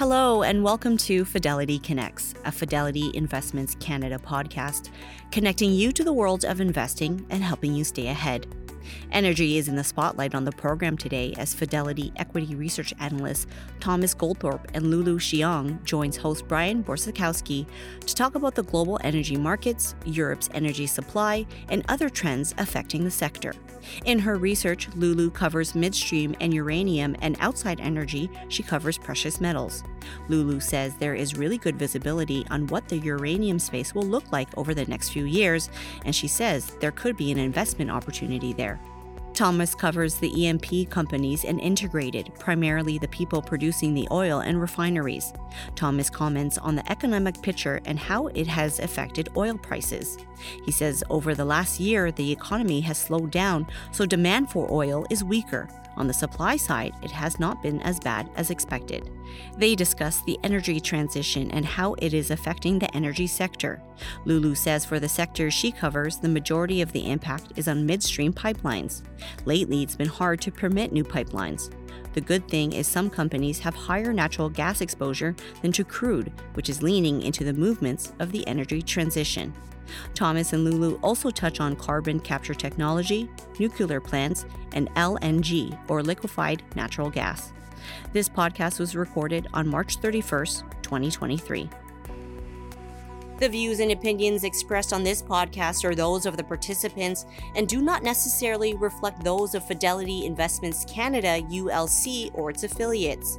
Hello, and welcome to Fidelity Connects, a Fidelity Investments Canada podcast, connecting you to the world of investing and helping you stay ahead. Energy is in the spotlight on the program today as Fidelity equity research analyst Thomas Goldthorpe and Lulu Xiong joins host Brian Borsakowski to talk about the global energy markets, Europe's energy supply, and other trends affecting the sector. In her research, Lulu covers midstream and uranium, and outside energy, she covers precious metals. Lulu says there is really good visibility on what the uranium space will look like over the next few years, and she says there could be an investment opportunity there. Thomas covers the E&P companies and integrated, primarily the people producing the oil and refineries. Thomas comments on the economic picture and how it has affected oil prices. He says over the last year, the economy has slowed down, so demand for oil is weaker. On the supply side, it has not been as bad as expected. They discuss the energy transition and how it is affecting the energy sector. Lulu says for the sector she covers, the majority of the impact is on midstream pipelines. Lately, it's been hard to permit new pipelines. The good thing is some companies have higher natural gas exposure than to crude, which is leaning into the movements of the energy transition. Thomas and Lulu also touch on carbon capture technology, nuclear plants, and LNG, or liquefied natural gas. This podcast was recorded on March 31st, 2023. The views and opinions expressed on this podcast are those of the participants and do not necessarily reflect those of Fidelity Investments Canada, ULC, or its affiliates.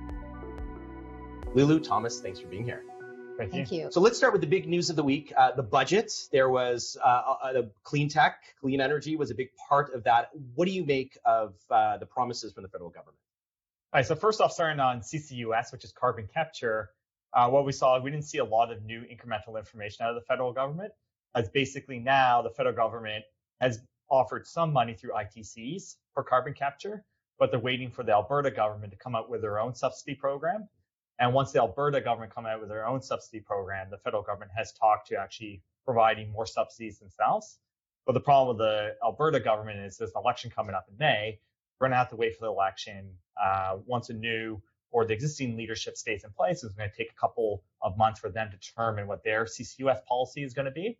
Lulu, Thomas, thanks for being here. Thank, Thank you. So let's start with the big news of the week. Uh, the budget. There was uh, uh, the clean tech, clean energy was a big part of that. What do you make of uh, the promises from the federal government? All right. So first off, starting on CCUS, which is carbon capture, uh, what we saw, we didn't see a lot of new incremental information out of the federal government. As basically now the federal government has offered some money through ITCs for carbon capture, but they're waiting for the Alberta government to come up with their own subsidy program. And once the Alberta government come out with their own subsidy program, the federal government has talked to actually providing more subsidies themselves. But the problem with the Alberta government is there's an election coming up in May. We're going to have to wait for the election. Uh, once a new or the existing leadership stays in place, it's going to take a couple of months for them to determine what their CCUS policy is going to be.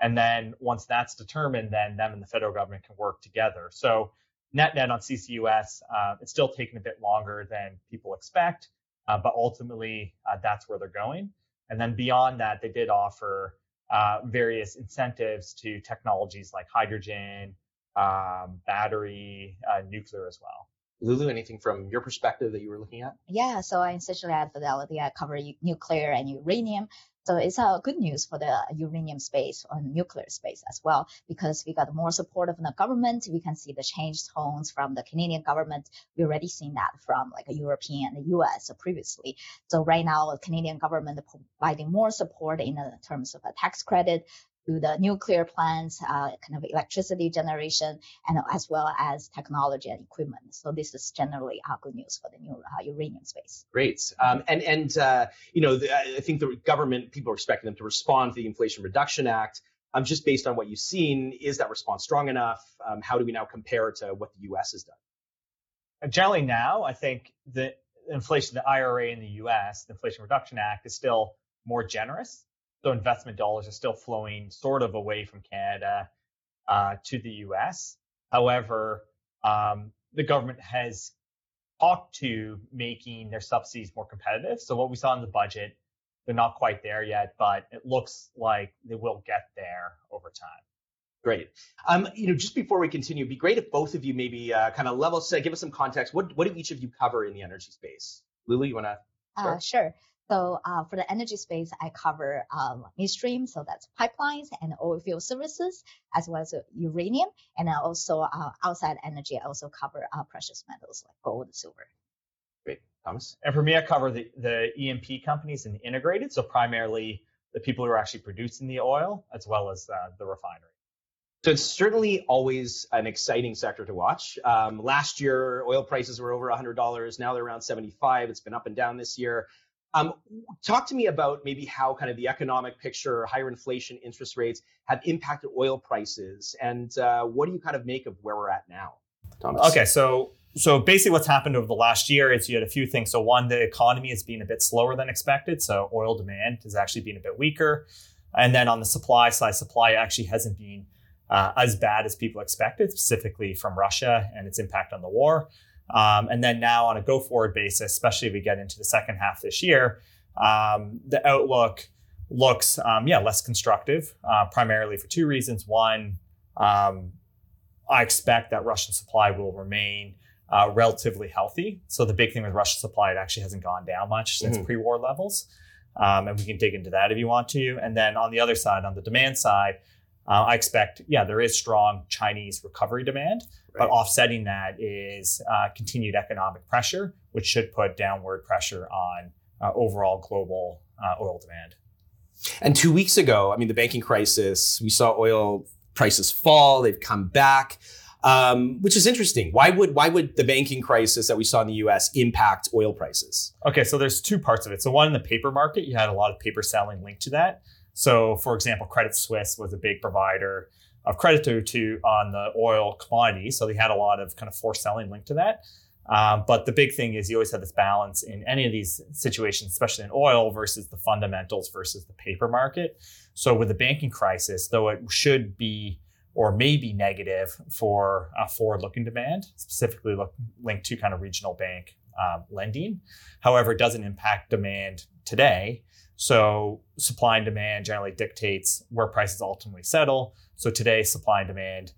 And then once that's determined, then them and the federal government can work together. So net net on CCUS, uh, it's still taking a bit longer than people expect. Uh, but ultimately, uh, that's where they're going. And then beyond that, they did offer uh, various incentives to technologies like hydrogen, um, battery, uh, nuclear as well. Lulu, anything from your perspective that you were looking at? Yeah, so I essentially at Fidelity, I cover nuclear and uranium. So it's a good news for the uranium space and nuclear space as well, because we got more support from the government. We can see the change tones from the Canadian government. We already seen that from like a European and the US previously. So right now, the Canadian government providing more support in terms of a tax credit to the nuclear plants, uh, kind of electricity generation, and as well as technology and equipment. So this is generally uh, good news for the new uh, uranium space. Great. Um, and and uh, you know, the, I think the government people are expecting them to respond to the Inflation Reduction Act. Um, just based on what you've seen, is that response strong enough? Um, how do we now compare it to what the U.S. has done? Generally, now I think the inflation, the IRA in the U.S., the Inflation Reduction Act, is still more generous so investment dollars are still flowing sort of away from Canada uh, to the US. However, um, the government has talked to making their subsidies more competitive. So what we saw in the budget, they're not quite there yet, but it looks like they will get there over time. Great. Um, you know, just before we continue, it'd be great if both of you maybe uh, kind of level set, give us some context. What what do each of you cover in the energy space? Lulu, you want to? Uh, sure. So uh, for the energy space, I cover um, midstream, so that's pipelines and oil field services, as well as uranium, and I also uh, outside energy. I also cover uh, precious metals like gold, and silver. Great. Thomas? And for me, I cover the, the E&P companies and the integrated, so primarily the people who are actually producing the oil as well as uh, the refinery. So it's certainly always an exciting sector to watch. Um, last year, oil prices were over $100. Now they're around 75. It's been up and down this year. Um, talk to me about maybe how kind of the economic picture, higher inflation, interest rates have impacted oil prices, and uh, what do you kind of make of where we're at now, Thomas? Okay, so so basically, what's happened over the last year is you had a few things. So one, the economy has been a bit slower than expected, so oil demand has actually been a bit weaker, and then on the supply side, supply actually hasn't been uh, as bad as people expected, specifically from Russia and its impact on the war. Um, and then now on a go forward basis, especially if we get into the second half this year, um, the outlook looks, um, yeah, less constructive, uh, primarily for two reasons. One, um, I expect that Russian supply will remain uh, relatively healthy. So the big thing with Russian supply, it actually hasn't gone down much since mm-hmm. pre-war levels. Um, and we can dig into that if you want to. And then on the other side, on the demand side, uh, I expect, yeah, there is strong Chinese recovery demand, right. but offsetting that is uh, continued economic pressure, which should put downward pressure on uh, overall global uh, oil demand. And two weeks ago, I mean, the banking crisis, we saw oil prices fall. They've come back, um, which is interesting. Why would why would the banking crisis that we saw in the U.S. impact oil prices? Okay, so there's two parts of it. So one in the paper market, you had a lot of paper selling linked to that. So, for example, Credit Suisse was a big provider of credit to, to on the oil commodity. So they had a lot of kind of forced selling linked to that. Um, but the big thing is you always have this balance in any of these situations, especially in oil versus the fundamentals versus the paper market. So with the banking crisis, though it should be or may be negative for a forward-looking demand, specifically look, linked to kind of regional bank um, lending. However, it doesn't impact demand today so supply and demand generally dictates where prices ultimately settle. So today, supply and demand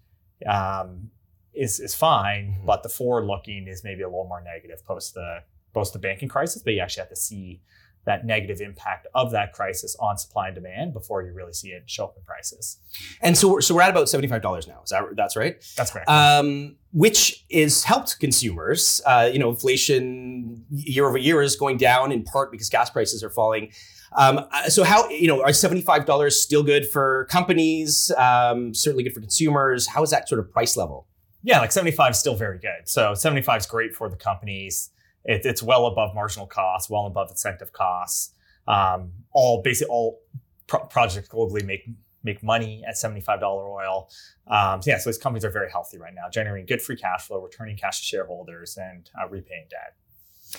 um, is is fine, mm-hmm. but the forward looking is maybe a little more negative post the post the banking crisis. But you actually have to see that negative impact of that crisis on supply and demand before you really see it show up in prices. And so, we're, so we're at about seventy five dollars now. Is that that's right? That's correct. Um, which is helped consumers. Uh, you know, inflation year over year is going down in part because gas prices are falling. Um, so how you know are seventy five dollars still good for companies? Um, certainly good for consumers. How is that sort of price level? Yeah, like seventy five is still very good. So seventy five is great for the companies. It, it's well above marginal costs, well above incentive costs. Um, all basically all pro- projects globally make make money at seventy five dollar oil. Um, so yeah, so these companies are very healthy right now, generating good free cash flow, returning cash to shareholders, and uh, repaying debt.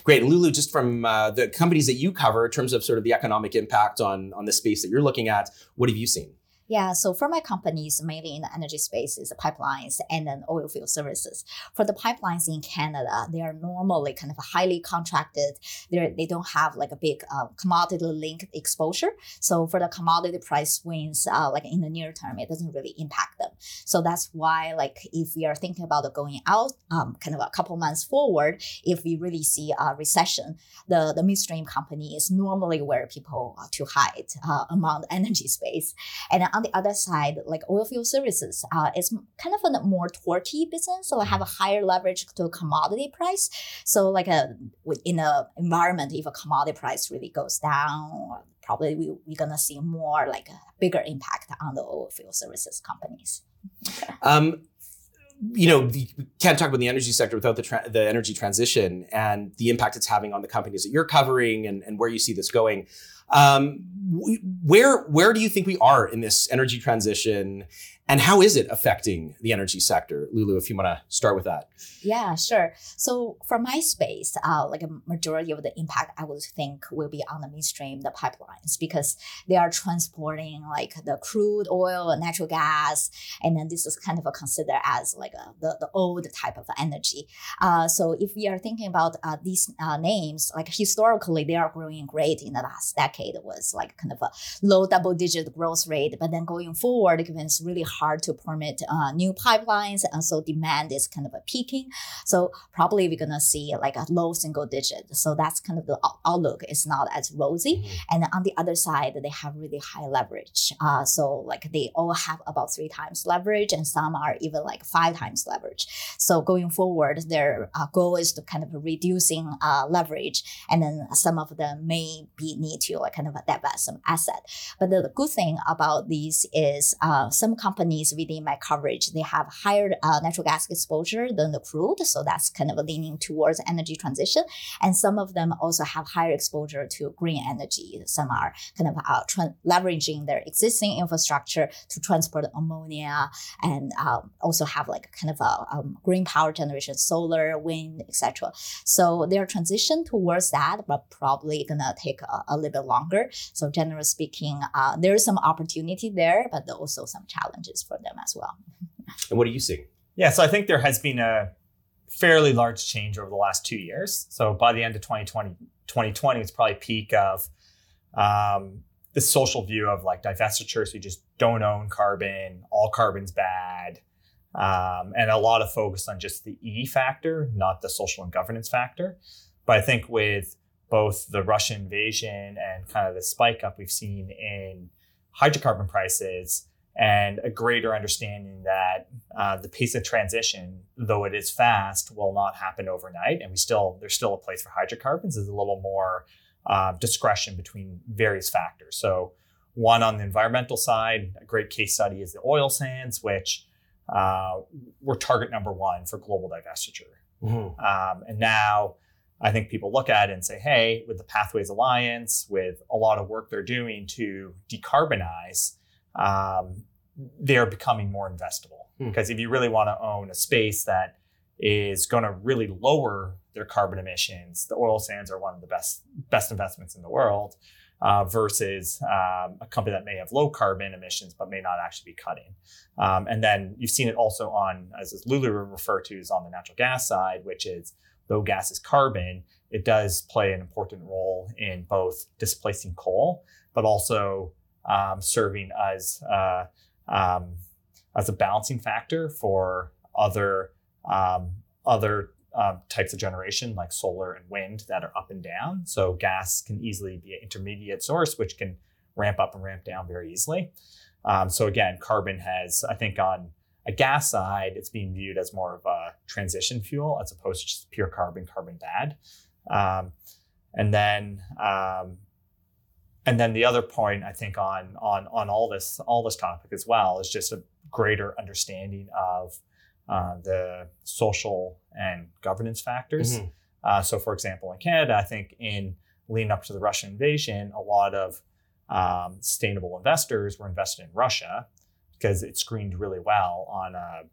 Great. Lulu, just from uh, the companies that you cover in terms of sort of the economic impact on, on the space that you're looking at, what have you seen? Yeah, so for my companies, mainly in the energy space, is pipelines and then oil field services. For the pipelines in Canada, they are normally kind of highly contracted. They they don't have like a big uh, commodity linked exposure. So for the commodity price swings, uh, like in the near term, it doesn't really impact them. So that's why, like, if we are thinking about going out, um, kind of a couple months forward, if we really see a recession, the the midstream company is normally where people to hide uh, among the energy space, and on the other side, like oil oilfield services, uh, kind of a more torquey business, so I have a higher leverage to commodity price. So like a in a environment, if a commodity price really goes down, probably we, we're gonna see more like a bigger impact on the oil oilfield services companies. Um, you know, we can't talk about the energy sector without the, tra- the energy transition and the impact it's having on the companies that you're covering and, and where you see this going. Um, where where do you think we are in this energy transition, and how is it affecting the energy sector? Lulu, if you want to start with that. Yeah, sure. So for my space, uh, like a majority of the impact I would think will be on the midstream, the pipelines, because they are transporting like the crude oil natural gas, and then this is kind of considered as like a, the, the old type of energy. Uh, so if we are thinking about uh, these uh, names, like historically they are growing great in the last decade was like kind of a low double digit growth rate, but then going forward, it's really hard to permit uh, new pipelines, and so demand is kind of a peaking. So probably we're gonna see like a low single digit. So that's kind of the outlook. It's not as rosy. Mm-hmm. And on the other side, they have really high leverage. Uh, so like they all have about three times leverage, and some are even like five times leverage. So going forward, their uh, goal is to kind of reducing uh, leverage, and then some of them may be need to like kind of divest some asset. But the, the good thing about these is uh, some companies within my coverage they have higher uh, natural gas exposure than the crude, so that's kind of leaning towards energy transition, and some of them also have higher exposure to green energy. Some are kind of uh, tra- leveraging their existing infrastructure to transport ammonia and um, also have like kind of a um, green power generation, solar, wind, etc. So their transition towards that, but probably gonna take a, a little bit longer. So generally speaking, uh, there is some opportunity there, but also some challenges for them as well. And what are you seeing? Yeah, so I think there has been a fairly large change over the last two years. So by the end of 2020, 2020 it's probably peak of um, the social view of like divestitures. We just don't own carbon. All carbon's bad. Um, and a lot of focus on just the E factor, not the social and governance factor. But I think with both the Russian invasion and kind of the spike up we've seen in hydrocarbon prices and a greater understanding that uh, the pace of transition, though it is fast, will not happen overnight. And we still, there's still a place for hydrocarbons. There's a little more uh, discretion between various factors. So one on the environmental side, a great case study is the oil sands, which uh, were target number one for global divestiture. Mm-hmm. Um, and now I think people look at it and say, hey, with the Pathways Alliance, with a lot of work they're doing to decarbonize, um, they're becoming more investable. Mm. Because if you really want to own a space that is going to really lower their carbon emissions, the oil sands are one of the best best investments in the world uh, versus um, a company that may have low carbon emissions but may not actually be cutting. Um, and then you've seen it also on, as Lulu referred to, is on the natural gas side, which is though gas is carbon, it does play an important role in both displacing coal, but also um, serving as uh, um, as a balancing factor for other um, other um, types of generation like solar and wind that are up and down. So gas can easily be an intermediate source, which can ramp up and ramp down very easily. Um, so again, carbon has, I think, on a gas side, it's being viewed as more of a transition fuel as opposed to just pure carbon, carbon bad. Um, and then, um, and then the other point I think on on on all this all this topic as well is just a greater understanding of uh, the social and governance factors. Mm-hmm. Uh, so, for example, in Canada, I think in leading up to the Russian invasion, a lot of um, sustainable investors were invested in Russia because it screened really well on a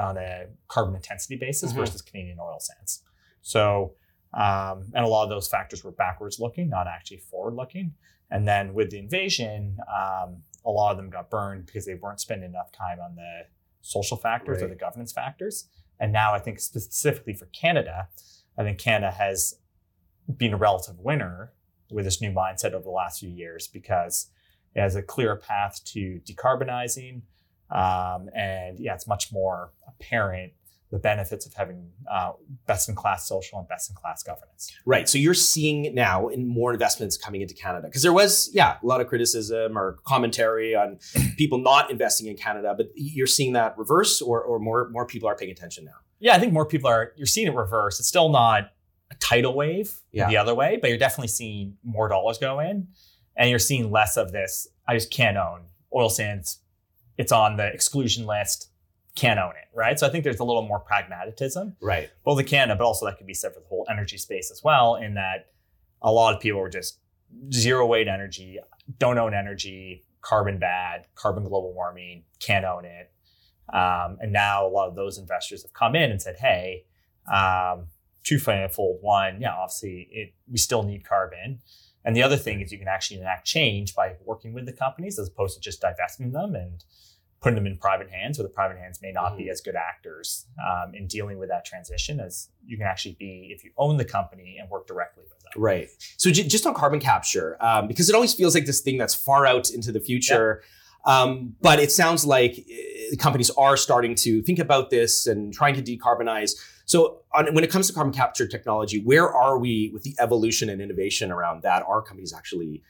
on a carbon intensity basis mm-hmm. versus Canadian oil sands. So, um, and a lot of those factors were backwards looking, not actually forward looking. And then with the invasion, um, a lot of them got burned because they weren't spending enough time on the social factors right. or the governance factors. And now I think specifically for Canada, I think Canada has been a relative winner with this new mindset over the last few years because it has a clear path to decarbonizing. Um, and yeah, it's much more apparent the benefits of having uh, best in class social and best in class governance. Right. So you're seeing now in more investments coming into Canada because there was, yeah, a lot of criticism or commentary on people not investing in Canada, but you're seeing that reverse, or or more more people are paying attention now. Yeah, I think more people are. You're seeing it reverse. It's still not a tidal wave yeah. the other way, but you're definitely seeing more dollars go in, and you're seeing less of this. I just can't own oil sands. It's on the exclusion list can't own it, right? So I think there's a little more pragmatism, right? Both in Canada, but also that could be said for the whole energy space as well. In that a lot of people were just zero weight energy, don't own energy, carbon bad, carbon global warming, can't own it. Um, and now a lot of those investors have come in and said, hey, um, twofold. One, yeah, obviously it, we still need carbon. And the other thing is you can actually enact change by working with the companies as opposed to just divesting them and putting them in private hands, where the private hands may not mm-hmm. be as good actors um, in dealing with that transition as you can actually be if you own the company and work directly with them. Right. So j- just on carbon capture, um, because it always feels like this thing that's far out into the future. Yep. Um, but it sounds like uh, companies are starting to think about this and trying to decarbonize. So, on, when it comes to carbon capture technology, where are we with the evolution and innovation around that? Are companies actually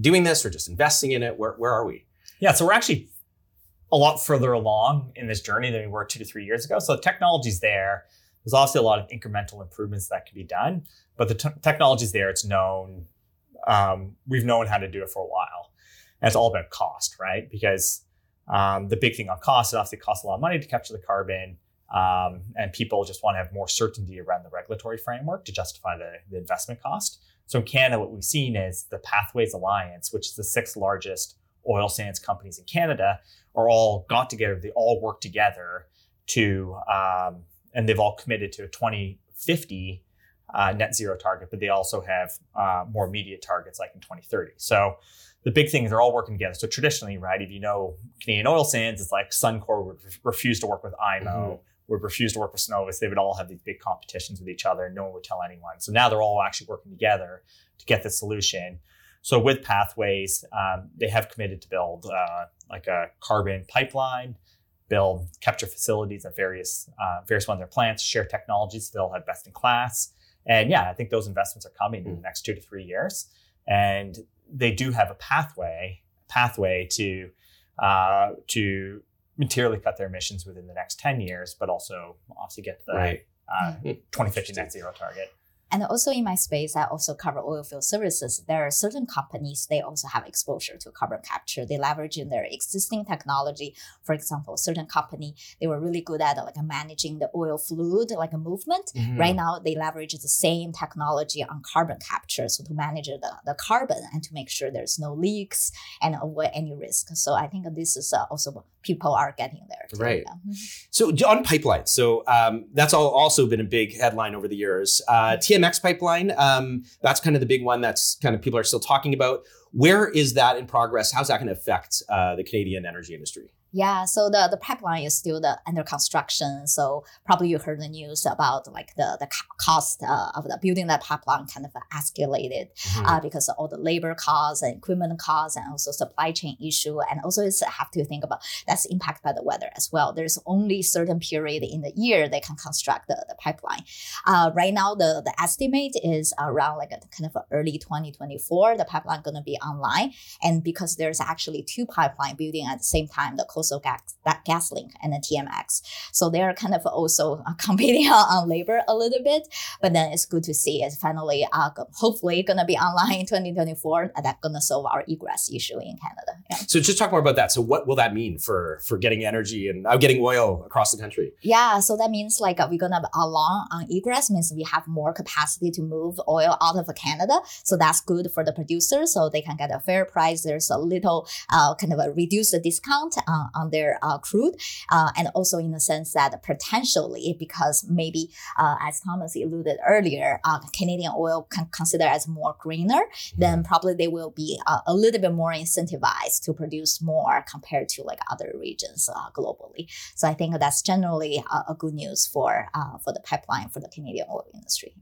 doing this or just investing in it? Where, where are we? Yeah, so we're actually a lot further along in this journey than we were two to three years ago. So the technology's there. There's obviously a lot of incremental improvements that can be done, but the t- technology's there. It's known. Um, we've known how to do it for a while. And it's all about cost, right? Because um, the big thing on cost is obviously it costs a lot of money to capture the carbon. Um, and people just want to have more certainty around the regulatory framework to justify the, the investment cost. So in Canada, what we've seen is the Pathways Alliance, which is the sixth largest oil sands companies in Canada, are all got together. They all work together to, um, and they've all committed to a 2050 uh, net zero target, but they also have uh, more immediate targets like in 2030. So the big thing is they're all working together. So traditionally, right, if you know Canadian oil sands, it's like Suncor would refuse to work with IMO. Mm-hmm would refuse to work with Cenovus, they would all have these big competitions with each other and no one would tell anyone. So now they're all actually working together to get the solution. So with Pathways, um, they have committed to build uh, like a carbon pipeline, build capture facilities at various uh, various one of their plants, share technologies. So they'll have best in class. And yeah, I think those investments are coming mm. in the next two to three years. And they do have a pathway pathway to uh, to materially cut their emissions within the next 10 years, but also obviously get to the right. uh, hmm. 2050 net zero target. And also in my space, I also cover oil field services. There are certain companies, they also have exposure to carbon capture. They leverage in their existing technology. For example, certain company, they were really good at like managing the oil fluid, like a movement. Mm-hmm. Right now, they leverage the same technology on carbon capture. So to manage the, the carbon and to make sure there's no leaks and avoid any risk. So I think this is uh, also people are getting. Right. Mm-hmm. So on pipelines, so um, that's all also been a big headline over the years. Uh, TMX pipeline. Um, that's kind of the big one that's kind of people are still talking about. Where is that in progress? How's that going to affect uh, the Canadian energy industry? Yeah, so the, the pipeline is still the, under construction. So probably you heard the news about like the, the cost uh, of the building that pipeline kind of escalated mm-hmm. uh, because of all the labor costs and equipment costs and also supply chain issue. And also it's have to think about that's impacted by the weather as well. There's only certain period in the year they can construct the, the pipeline. Uh, right now, the, the estimate is around like a kind of early 2024, the pipeline going to be online. And because there's actually two pipeline building at the same time, the also gas, GasLink and the TMX. So they're kind of also uh, competing on, labor a little bit, but then it's good to see it's finally uh, hopefully going to be online in 2024 and that's going to solve our egress issue in Canada. Yeah. So just talk more about that. So what will that mean for for getting energy and uh, getting oil across the country? Yeah, so that means like uh, we're going to along on egress means we have more capacity to move oil out of Canada. So that's good for the producers so they can get a fair price. There's a little uh, kind of a reduced discount uh, on their uh, crude, uh, and also in the sense that potentially because maybe uh, as Thomas alluded earlier, uh, Canadian oil can consider as more greener, then probably they will be uh, a little bit more incentivized to produce more compared to like other regions globally. So I think that's generally a good news for for the pipeline for the Canadian oil industry.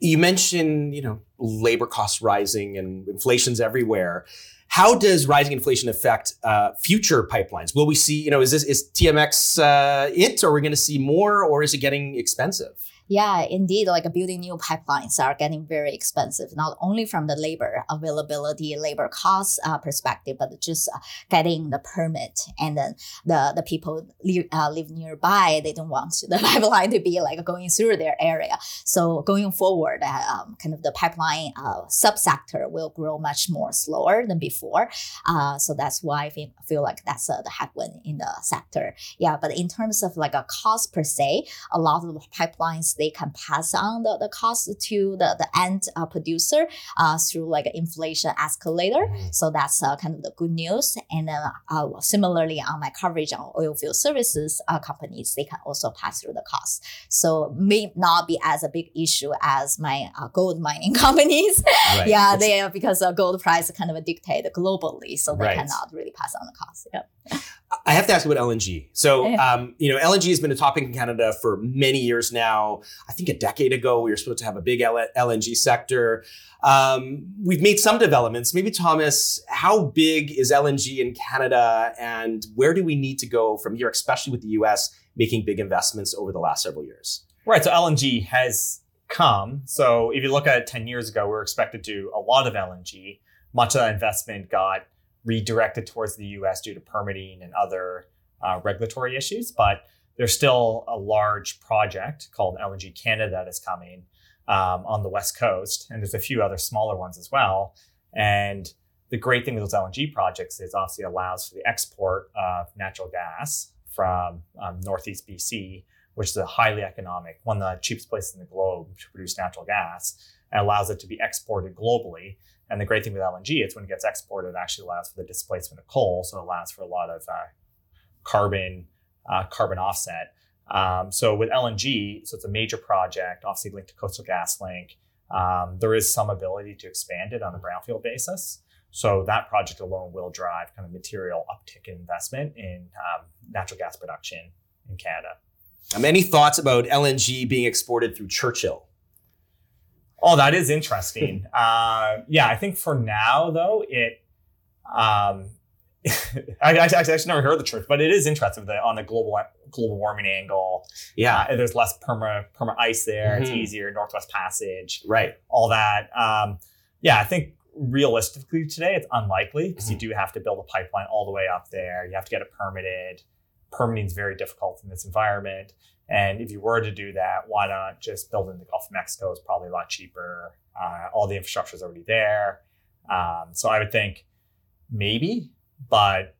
You mentioned, you know, labor costs rising and inflation's everywhere. How does rising inflation affect uh, future pipelines? Will we see, you know, is this is TMX uh, it, or are we going to see more, or is it getting expensive? Yeah, indeed, like building new pipelines are getting very expensive, not only from the labor availability, labor cost uh, perspective, but just uh, getting the permit. And then the, the people live, uh, live nearby, they don't want the pipeline to be like going through their area. So going forward, uh, um, kind of the pipeline uh, subsector will grow much more slower than before. Uh, so that's why I feel, like that's the headwind in the sector. Yeah, but in terms of like a cost per se, a lot of pipelines they can pass on the, the cost to the, the end uh, producer uh, through like an inflation escalator. Mm-hmm. So that's uh, kind of the good news. And then uh, similarly on my coverage on oil field services uh, companies, they can also pass through the cost. So may not be as a big issue as my uh, gold mining companies. Right. yeah, they are because the gold price kind of dictated globally, so they right. cannot really pass on the cost. Yeah. I have to ask about LNG. So, um, you know, LNG has been a topic in Canada for many years now. I think a decade ago, we were supposed to have a big LNG sector. Um, we've made some developments. Maybe, Thomas, how big is LNG in Canada and where do we need to go from here, especially with the US making big investments over the last several years? Right. So, LNG has come. So, if you look at it 10 years ago, we were expected to do a lot of LNG. Much of that investment got redirected towards the US due to permitting and other uh, regulatory issues. But there's still a large project called LNG Canada that is coming um, on the West Coast. And there's a few other smaller ones as well. And the great thing with those LNG projects is obviously allows for the export of natural gas from um, Northeast BC, which is a highly economic, one of the cheapest places in the globe to produce natural gas, and allows it to be exported globally. And the great thing with LNG is when it gets exported, it actually allows for the displacement of coal. So it allows for a lot of uh, carbon uh, carbon offset. Um, so with LNG, so it's a major project, obviously linked to Coastal GasLink. Um, there is some ability to expand it on a brownfield basis. So that project alone will drive kind of material uptick in investment in um, natural gas production in Canada. Um, any thoughts about LNG being exported through Churchill? Oh, that is interesting. uh, yeah, I think for now though, it. Um, I, I, actually never heard the truth, but it is interesting that on the global global warming angle. Yeah, uh, there's less perma perma ice there. Mm-hmm. It's easier. Northwest Passage, right? All that. Um, yeah, I think realistically today it's unlikely because mm-hmm. you do have to build a pipeline all the way up there. You have to get it permitted. Permitting is very difficult in this environment. And if you were to do that, why not just build in the Gulf of Mexico? Is probably a lot cheaper. Uh, all the infrastructure is already there. Um, so I would think maybe, but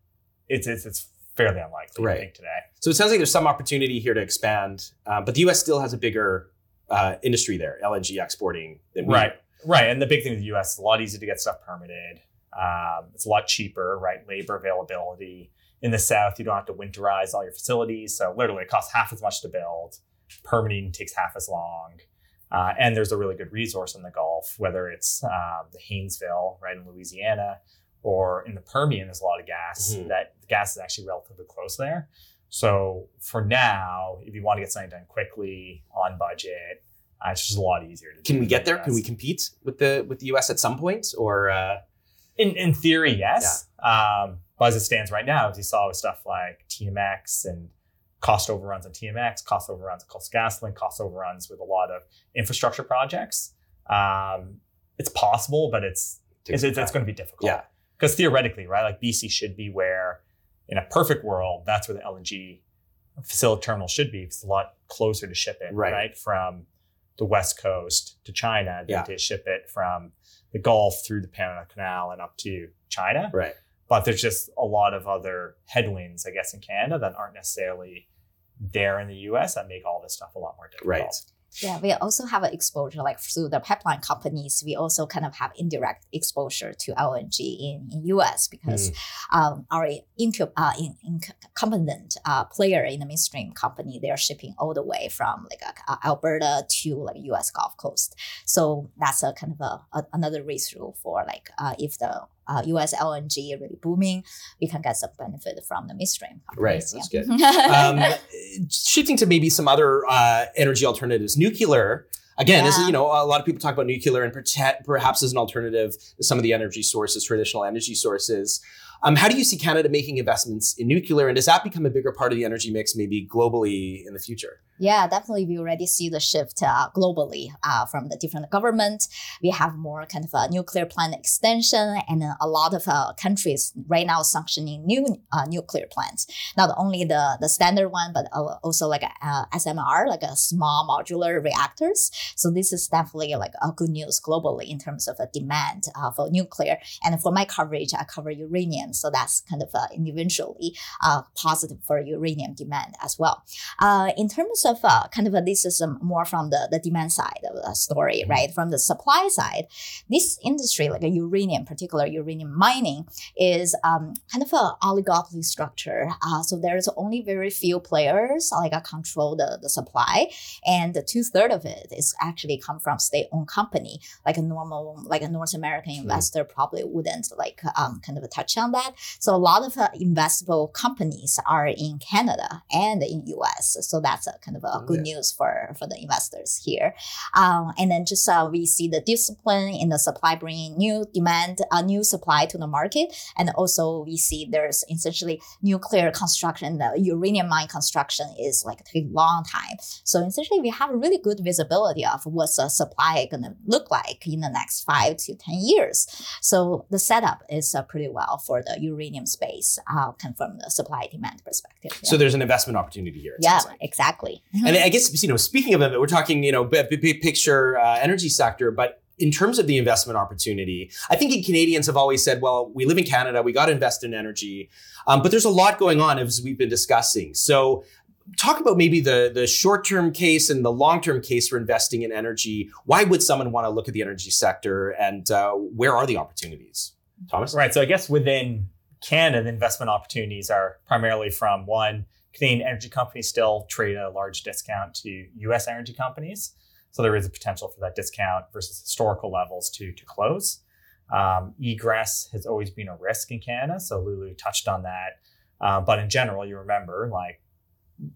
it's it's, it's fairly unlikely. Right. I think today. So it sounds like there's some opportunity here to expand, uh, but the U.S. still has a bigger uh, industry there, LNG exporting than we. Right. Right. And the big thing with the U.S. is a lot easier to get stuff permitted. Um, it's a lot cheaper, right? Labor availability in the south, you don't have to winterize all your facilities. So literally, it costs half as much to build. Permitting takes half as long. Uh, and there's a really good resource in the Gulf, whether it's um, the Haynesville, right in Louisiana, or in the Permian, there's a lot of gas. Mm-hmm. That the gas is actually relatively close there. So for now, if you want to get something done quickly on budget, uh, it's just a lot easier. to do. Can we get there? Can we compete with the with the U.S. at some point? Or uh... in in theory, yes. Yeah. Um, but as it stands right now, as you saw with stuff like TMX and cost overruns on TMX, cost overruns on Coastal GasLink, cost overruns with a lot of infrastructure projects, um, it's possible, but it's it's, it's, it's, going to be difficult. Yeah. Because theoretically, right, like BC should be where, in a perfect world, that's where the LNG facility terminal should be. It's a lot closer to ship it, right, right from the west coast to China than yeah. to ship it from the Gulf through the Panama Canal and up to China. Right but there's just a lot of other headwinds, I guess, in Canada that aren't necessarily there in the US that make all this stuff a lot more difficult. Right. Yeah, we also have an exposure like through the pipeline companies. We also kind of have indirect exposure to LNG in, in US because mm. um, our incub, uh, in, incumbent uh, player in the midstream company, they're shipping all the way from like uh, Alberta to like US Gulf Coast. So that's a kind of a, a another read through for like uh, if the uh, US LNG really booming, we can get some benefit from the midstream. Right, that's yeah. good. um, shifting to maybe some other uh, energy alternatives, nuclear. Again, yeah. you know, a lot of people talk about nuclear and perhaps as an alternative to some of the energy sources, traditional energy sources. Um, how do you see Canada making investments in nuclear, and does that become a bigger part of the energy mix, maybe globally in the future? Yeah, definitely. We already see the shift uh, globally uh, from the different government. We have more kind of a nuclear plant extension, and a lot of uh, countries right now sanctioning new uh, nuclear plants. Not only the the standard one, but also like a, uh, SMR, like a small modular reactors. So this is definitely like a good news globally in terms of a demand uh, for nuclear. And for my coverage, I cover uranium, so that's kind of individually positive for uranium demand as well. in terms terms of uh, kind of a, this is more from the, the demand side of the story, mm-hmm. right? From the supply side, this industry, like a uranium, particular uranium mining, is um, kind of an oligopoly structure. Uh, so there's only very few players like uh, control the, the supply, and two third of it is actually come from state-owned company. Like a normal, like a North American mm-hmm. investor probably wouldn't like um, kind of touch on that. So a lot of uh, investable companies are in Canada and in US. So that's a kind of a good news for, for the investors here. Um, and then just uh, we see the discipline in the supply bringing new demand, a uh, new supply to the market. And also we see there's essentially nuclear construction, the uranium mine construction is like take a long time. So essentially we have a really good visibility of what's the supply going to look like in the next five to 10 years. So the setup is uh, pretty well for the uranium space, uh, from the supply demand perspective. Yeah. So there's an investment opportunity here. Yeah, like. exactly. And I guess, you know, speaking of it, we're talking, you know, big, big picture uh, energy sector, but in terms of the investment opportunity, I think Canadians have always said, well, we live in Canada, we got to invest in energy. Um, but there's a lot going on as we've been discussing. So talk about maybe the, the short-term case and the long-term case for investing in energy. Why would someone want to look at the energy sector and uh, where are the opportunities? Thomas? Right. So I guess within Canada, the investment opportunities are primarily from one, Canadian energy companies still trade at a large discount to US energy companies. So there is a potential for that discount versus historical levels to, to close. Um, egress has always been a risk in Canada. So Lulu touched on that. Uh, but in general, you remember like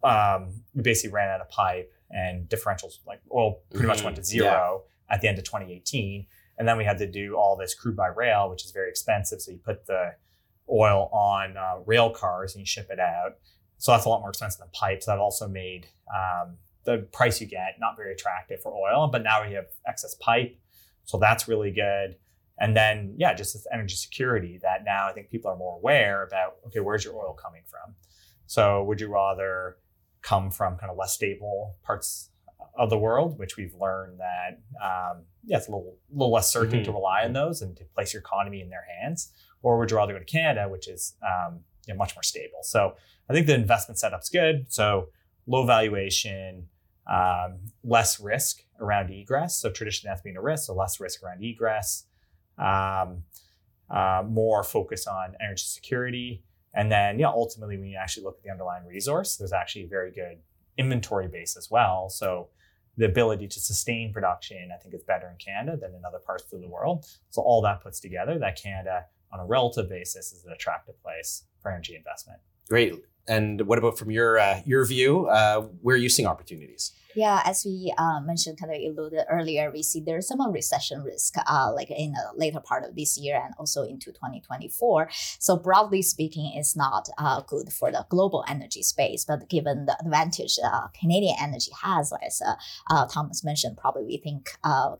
um, we basically ran out of pipe and differentials like oil pretty mm-hmm. much went to zero yeah. at the end of 2018. And then we had to do all this crude by rail, which is very expensive. So you put the oil on uh, rail cars and you ship it out. So that's a lot more expensive than pipes. That also made um, the price you get not very attractive for oil. But now we have excess pipe. So that's really good. And then, yeah, just this energy security that now I think people are more aware about okay, where's your oil coming from? So would you rather come from kind of less stable parts of the world, which we've learned that um, yeah, it's a little, little less certain mm-hmm. to rely on those and to place your economy in their hands, or would you rather go to Canada, which is um, you know, much more stable? So I think the investment setup's good. So low valuation, um, less risk around egress. So traditionally that's been a risk, so less risk around egress. Um, uh, more focus on energy security, and then, yeah, ultimately, when you actually look at the underlying resource, there's actually a very good inventory base as well. So the ability to sustain production, I think, is better in Canada than in other parts of the world. So all that puts together, that Canada, on a relative basis, is an attractive place for energy investment. Great. And what about from your uh, your view? Uh, where are you seeing opportunities? Yeah, as we uh, mentioned, kind of alluded earlier, we see there's some recession risk, uh, like in the later part of this year and also into 2024. So broadly speaking, it's not uh, good for the global energy space. But given the advantage uh, Canadian energy has, as uh, uh, Thomas mentioned, probably we think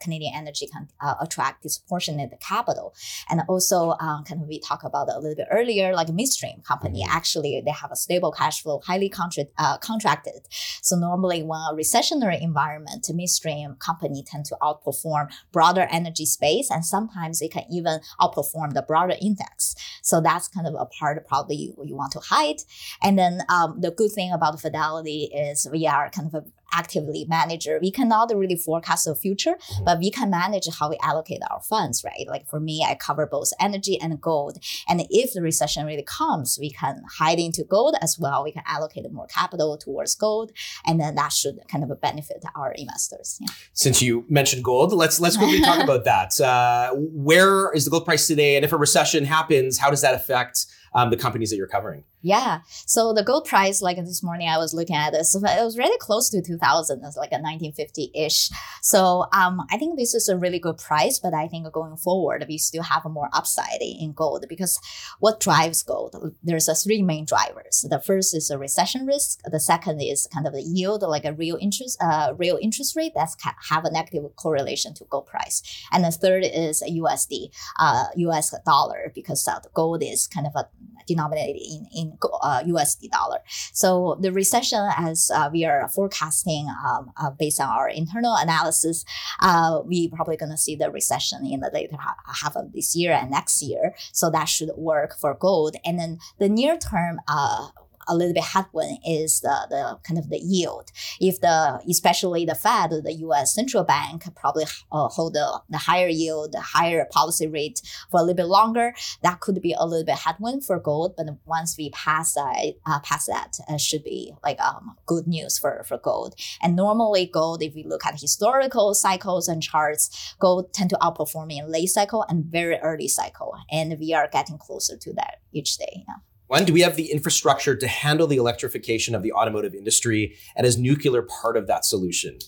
Canadian energy can attract disproportionate capital. And also, kind of we talked about a little bit earlier, like midstream company, mm-hmm. actually they have a stable cash flow, highly contract, contracted. So normally when a recession environment, midstream company tend to outperform broader energy space, and sometimes they can even outperform the broader index. So that's kind of a part probably you, you want to hide. And then um, the good thing about Fidelity is we are kind of a actively manager. We cannot really forecast the future, but we can manage how we allocate our funds, right? Like for me, I cover both energy and gold. And if the recession really comes, we can hide into gold as well. We can allocate more capital towards gold. And then that should kind of benefit our investors. Yeah. Since you mentioned gold, let's let's quickly talk about that. Uh, where is the gold price today? And if a recession happens, how does that affect um, the companies that you're covering? Yeah. So the gold price, like this morning, I was looking at this. It was really close to 2000. It's like a 1950 ish. So um, I think this is a really good price. But I think going forward, we still have more upside in gold because what drives gold? There's a three main drivers. The first is a recession risk. The second is kind of the yield, like a real interest, uh, real interest rate that's have a negative correlation to gold price. And the third is USD, uh, US dollar, because uh, gold is kind of a denominated in, in uh, USD dollar. So the recession, as uh, we are forecasting um, uh, based on our internal analysis, uh, we probably going to see the recession in the later half of this year and next year. So that should work for gold. And then the near term, uh, a little bit headwind is the, the kind of the yield. If the, especially the Fed, the U.S. central bank probably uh, hold the, the higher yield, the higher policy rate for a little bit longer, that could be a little bit headwind for gold. But once we pass that, uh, pass that, uh, should be like um, good news for, for gold. And normally gold, if we look at historical cycles and charts, gold tend to outperform in late cycle and very early cycle. And we are getting closer to that each day. Yeah. One, do we have the infrastructure to handle the electrification of the automotive industry? And is nuclear part of that solution?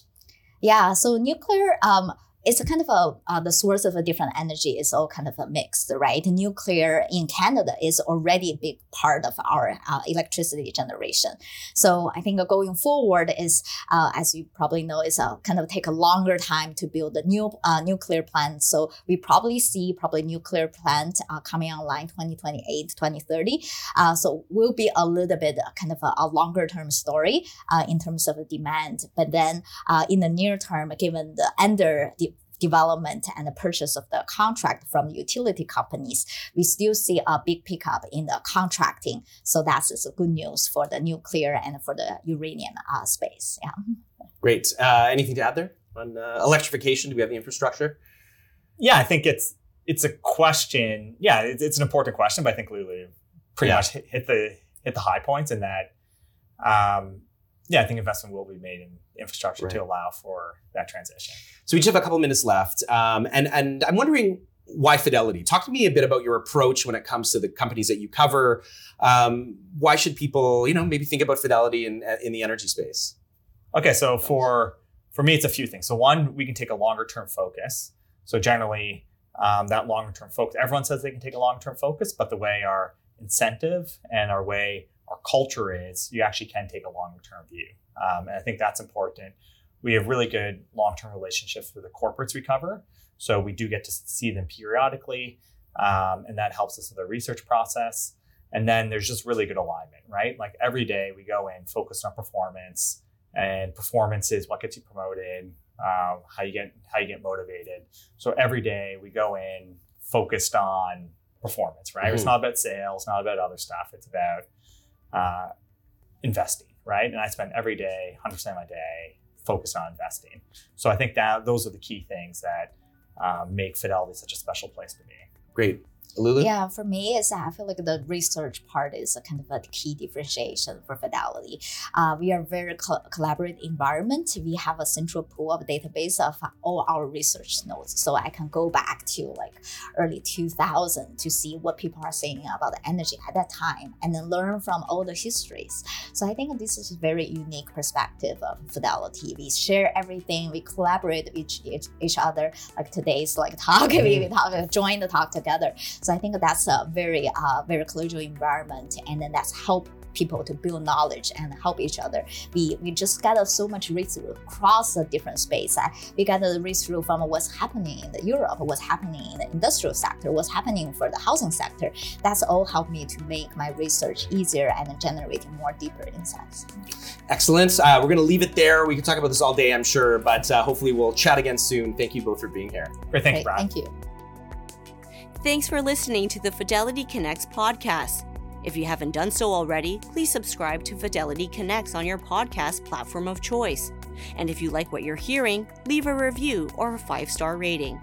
Yeah, so nuclear, um, it's a kind of a uh, the source of a different energy is all kind of a mix, right? Nuclear in Canada is already a big part of our uh, electricity generation. So I think going forward is, uh, as you probably know, is uh, kind of take a longer time to build a new uh, nuclear plant. So we probably see probably nuclear plant uh, coming online 2028, 2030. so will be a little bit kind of a, a longer term story in terms of the demand. But then in the near term, given the under the development and the purchase of the contract from utility companies, we still see a big pickup in the contracting. So that's good news for the nuclear and for the uranium uh, space. Yeah. Great. Uh, anything to add there on uh, electrification? Do we have the infrastructure? Yeah, I think it's it's a question. Yeah, it's, it's an important question, but I think Lulu pretty yeah. much hit, hit, the hit the high points in that. Um, yeah, I think investment will be made in infrastructure right. to allow for that transition. So we just have a couple minutes left, um, and and I'm wondering why Fidelity. Talk to me a bit about your approach when it comes to the companies that you cover. Um, why should people, you know, maybe think about Fidelity in in the energy space? Okay, so for for me, it's a few things. So one, we can take a longer term focus. So generally, um, that longer term focus. Everyone says they can take a long term focus, but the way our incentive and our way our culture is, you actually can take a longer term view. Um, and I think that's important. We have really good long term relationships with the corporates we cover. So we do get to see them periodically, um, and that helps us with the research process. And then there's just really good alignment, right? Like every day we go in focused on performance, and performance is what gets you promoted, uh, how you get how you get motivated. So every day we go in focused on performance, right? Mm-hmm. It's not about sales, not about other stuff. It's about uh, investing, right? And I spend every day, 100% of my day focused on investing. So I think that those are the key things that um, make Fidelity such a special place to be. Great. Lulu? Yeah, for me, it's I feel like the research part is a kind of a key differentiation for Fidelity. Uh, we are very co- collaborative environment. We have a central pool of database of all our research notes, so I can go back to like early 2000 to see what people are saying about the energy at that time, and then learn from all the histories. So I think this is a very unique perspective of Fidelity. We share everything. We collaborate with each each, each other. Like today's like talk, we, we talk, join the talk together. So I think that's a very, uh, very collegial environment, and then that's help people to build knowledge and help each other. We we just got so much read through across the different space. Uh, we got the read through from what's happening in the Europe, what's happening in the industrial sector, what's happening for the housing sector. That's all helped me to make my research easier and generating more deeper insights. Excellent. Uh, we're going to leave it there. We can talk about this all day, I'm sure, but uh, hopefully we'll chat again soon. Thank you both for being here. Great. Thank you, Brad. Thank you. Thanks for listening to the Fidelity Connects podcast. If you haven't done so already, please subscribe to Fidelity Connects on your podcast platform of choice. And if you like what you're hearing, leave a review or a five star rating.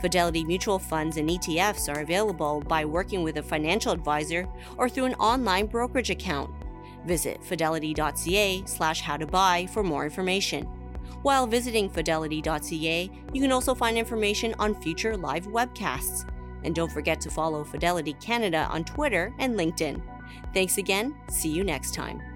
Fidelity mutual funds and ETFs are available by working with a financial advisor or through an online brokerage account. Visit fidelity.ca slash how to buy for more information. While visiting fidelity.ca, you can also find information on future live webcasts. And don't forget to follow Fidelity Canada on Twitter and LinkedIn. Thanks again. See you next time.